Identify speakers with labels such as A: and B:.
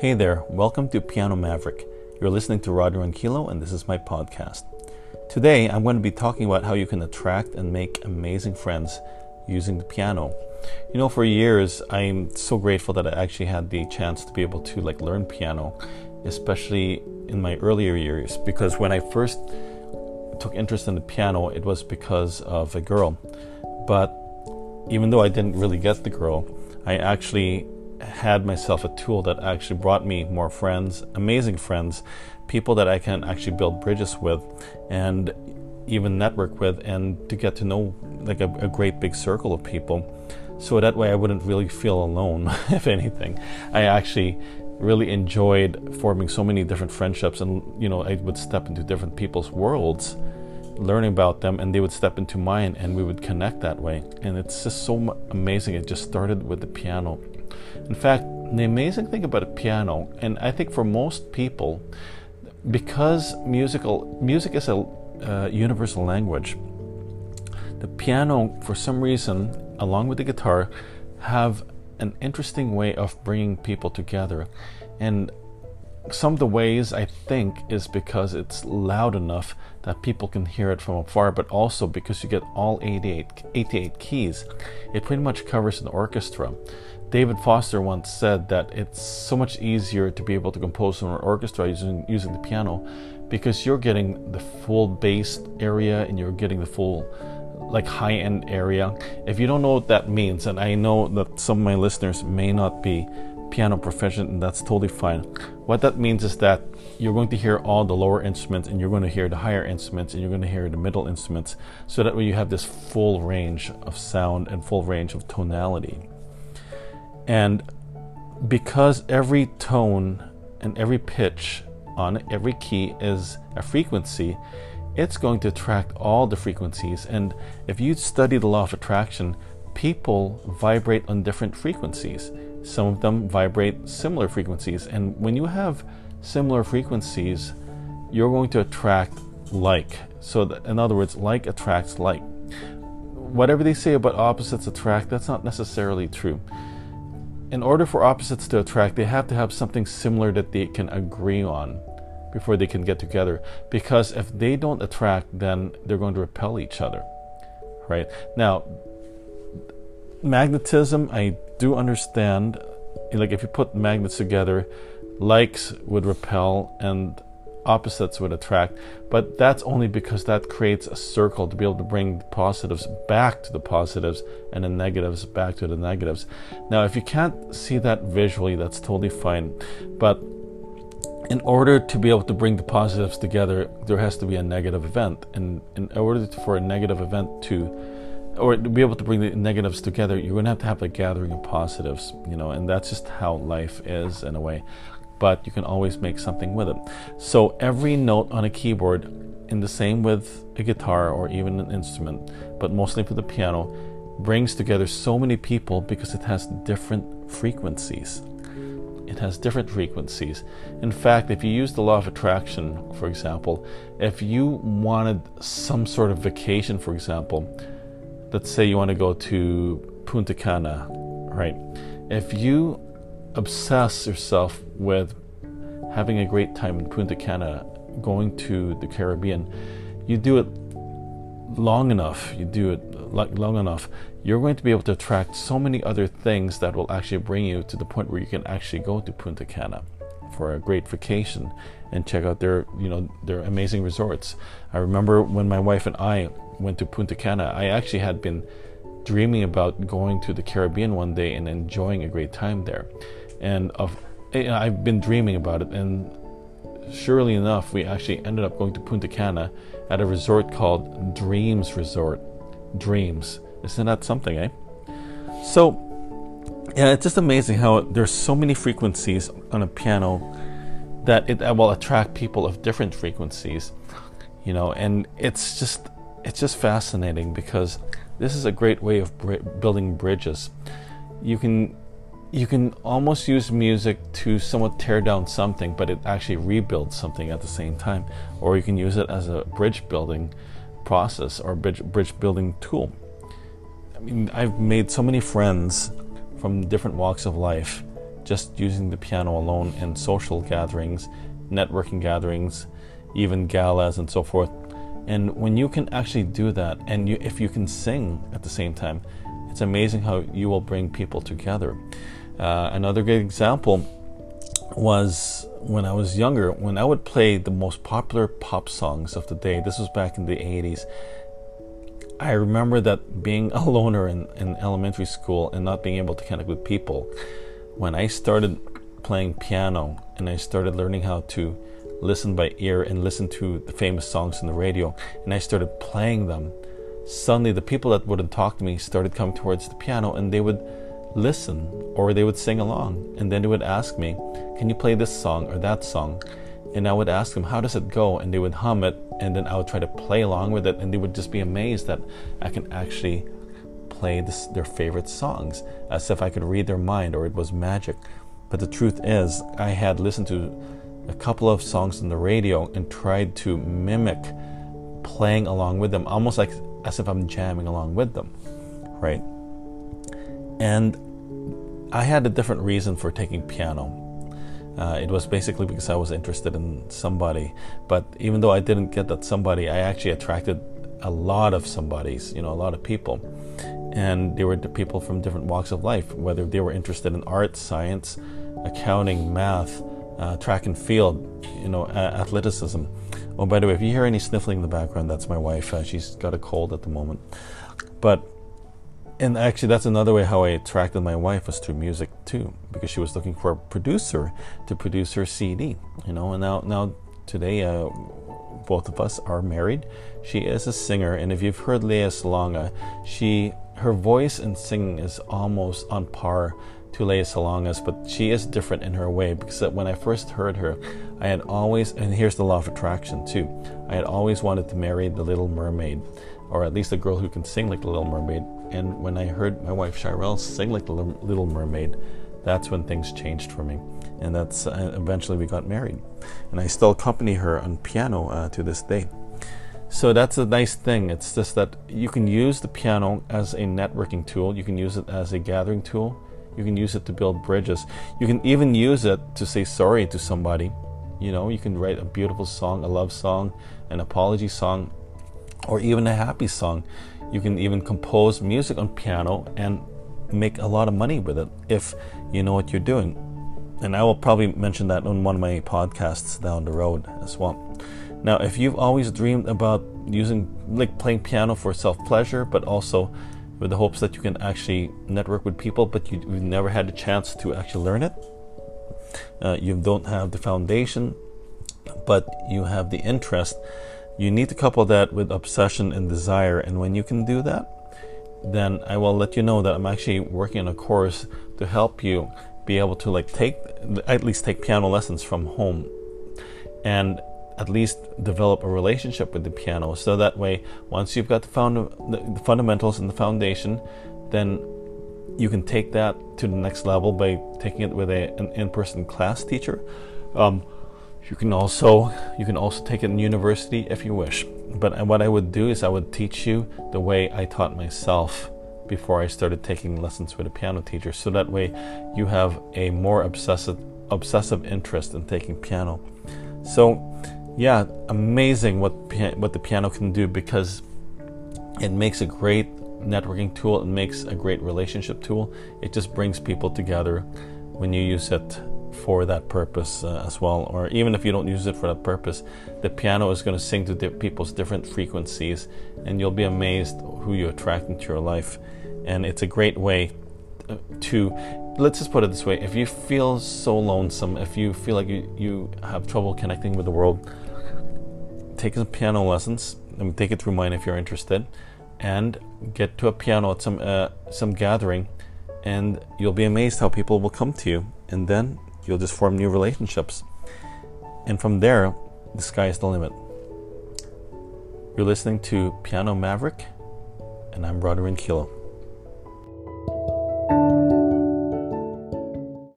A: Hey there, welcome to Piano Maverick. You're listening to Roger Kilo, and this is my podcast. Today, I'm going to be talking about how you can attract and make amazing friends using the piano. You know, for years, I'm so grateful that I actually had the chance to be able to like learn piano, especially in my earlier years, because when I first took interest in the piano, it was because of a girl. But even though I didn't really get the girl, I actually had myself a tool that actually brought me more friends, amazing friends, people that I can actually build bridges with and even network with, and to get to know like a, a great big circle of people. So that way I wouldn't really feel alone, if anything. I actually really enjoyed forming so many different friendships, and you know, I would step into different people's worlds learning about them and they would step into mine and we would connect that way and it's just so amazing it just started with the piano in fact, the amazing thing about a piano, and I think for most people, because musical music is a uh, universal language, the piano, for some reason, along with the guitar, have an interesting way of bringing people together. And some of the ways I think is because it's loud enough that people can hear it from afar, but also because you get all 88, 88 keys. It pretty much covers an orchestra. David Foster once said that it's so much easier to be able to compose an orchestra using, using the piano because you're getting the full bass area and you're getting the full like high end area. If you don't know what that means, and I know that some of my listeners may not be piano proficient, and that's totally fine. What that means is that you're going to hear all the lower instruments, and you're going to hear the higher instruments, and you're going to hear the middle instruments, so that way you have this full range of sound and full range of tonality. And because every tone and every pitch on every key is a frequency, it's going to attract all the frequencies. And if you study the law of attraction, people vibrate on different frequencies. Some of them vibrate similar frequencies. And when you have similar frequencies, you're going to attract like. So, in other words, like attracts like. Whatever they say about opposites attract, that's not necessarily true in order for opposites to attract, they have to have something similar that they can agree on before they can get together. Because if they don't attract, then they're going to repel each other. Right? Now, magnetism, I do understand. Like if you put magnets together, likes would repel and opposites would attract, but that's only because that creates a circle to be able to bring positives back to the positives and the negatives back to the negatives. Now, if you can't see that visually, that's totally fine, but in order to be able to bring the positives together, there has to be a negative event, and in order for a negative event to or to be able to bring the negatives together, you're going to have to have a gathering of positives, you know, and that's just how life is in a way but you can always make something with it. So every note on a keyboard, in the same with a guitar or even an instrument, but mostly for the piano, brings together so many people because it has different frequencies. It has different frequencies. In fact, if you use the law of attraction, for example, if you wanted some sort of vacation, for example, let's say you want to go to Punta Cana, right? If you obsess yourself with having a great time in Punta Cana, going to the Caribbean, you do it long enough, you do it long enough, you're going to be able to attract so many other things that will actually bring you to the point where you can actually go to Punta Cana for a great vacation and check out their, you know, their amazing resorts. I remember when my wife and I went to Punta Cana, I actually had been dreaming about going to the Caribbean one day and enjoying a great time there. And of I've been dreaming about it, and surely enough, we actually ended up going to Punta Cana at a resort called Dreams Resort. Dreams, isn't that something, eh? So, yeah, it's just amazing how there's so many frequencies on a piano that it will attract people of different frequencies, you know, and it's just it's just fascinating because this is a great way of building bridges. You can you can almost use music to somewhat tear down something, but it actually rebuilds something at the same time. Or you can use it as a bridge building process or bridge, bridge building tool. I mean, I've made so many friends from different walks of life just using the piano alone in social gatherings, networking gatherings, even galas and so forth. And when you can actually do that, and you, if you can sing at the same time, it's amazing how you will bring people together. Uh, another good example was when I was younger, when I would play the most popular pop songs of the day. This was back in the 80s. I remember that being a loner in, in elementary school and not being able to connect with people. When I started playing piano and I started learning how to listen by ear and listen to the famous songs in the radio, and I started playing them, suddenly the people that wouldn't talk to me started coming towards the piano and they would listen or they would sing along. And then they would ask me, Can you play this song or that song? And I would ask them, How does it go? And they would hum it, and then I would try to play along with it, and they would just be amazed that I can actually play this, their favorite songs as if I could read their mind or it was magic. But the truth is, I had listened to a couple of songs on the radio and tried to mimic playing along with them, almost like as if I'm jamming along with them, right? And I had a different reason for taking piano. Uh, it was basically because I was interested in somebody. But even though I didn't get that somebody, I actually attracted a lot of somebodies, you know, a lot of people. And they were the people from different walks of life, whether they were interested in art, science, accounting, math, uh, track and field, you know, athleticism. Oh, by the way, if you hear any sniffling in the background, that's my wife. Uh, she's got a cold at the moment. But, and actually, that's another way how I attracted my wife was through music too, because she was looking for a producer to produce her CD, you know. And now, now today, uh, both of us are married. She is a singer, and if you've heard Lea Salonga, she her voice and singing is almost on par to Lea Salonga's, but she is different in her way because when I first heard her, I had always, and here's the law of attraction too, I had always wanted to marry the Little Mermaid, or at least a girl who can sing like the Little Mermaid. And when I heard my wife Shirelle sing like the Little Mermaid, that's when things changed for me. And that's uh, eventually we got married. And I still accompany her on piano uh, to this day. So that's a nice thing. It's just that you can use the piano as a networking tool, you can use it as a gathering tool, you can use it to build bridges. You can even use it to say sorry to somebody. You know, you can write a beautiful song, a love song, an apology song, or even a happy song. You can even compose music on piano and make a lot of money with it if you know what you're doing. And I will probably mention that on one of my podcasts down the road as well. Now, if you've always dreamed about using, like playing piano for self pleasure, but also with the hopes that you can actually network with people, but you, have never had a chance to actually learn it. Uh, you don't have the foundation, but you have the interest. You need to couple that with obsession and desire, and when you can do that, then I will let you know that I'm actually working on a course to help you be able to like take at least take piano lessons from home and at least develop a relationship with the piano. So that way, once you've got the, found, the fundamentals and the foundation, then you can take that to the next level by taking it with a, an in-person class teacher. Um, you can also you can also take it in university if you wish. But what I would do is I would teach you the way I taught myself before I started taking lessons with a piano teacher. So that way, you have a more obsessive obsessive interest in taking piano. So yeah, amazing what what the piano can do because it makes a great networking tool. It makes a great relationship tool. It just brings people together when you use it for that purpose uh, as well. Or even if you don't use it for that purpose, the piano is going to sing to di- people's different frequencies, and you'll be amazed who you attract into your life. And it's a great way uh, to let's just put it this way if you feel so lonesome if you feel like you, you have trouble connecting with the world take some piano lessons. I mean, take it through mine if you're interested, and get to a piano at some uh, some gathering, and you'll be amazed how people will come to you, and then you'll just form new relationships, and from there, the sky is the limit. You're listening to Piano Maverick, and I'm Roderick Kilo.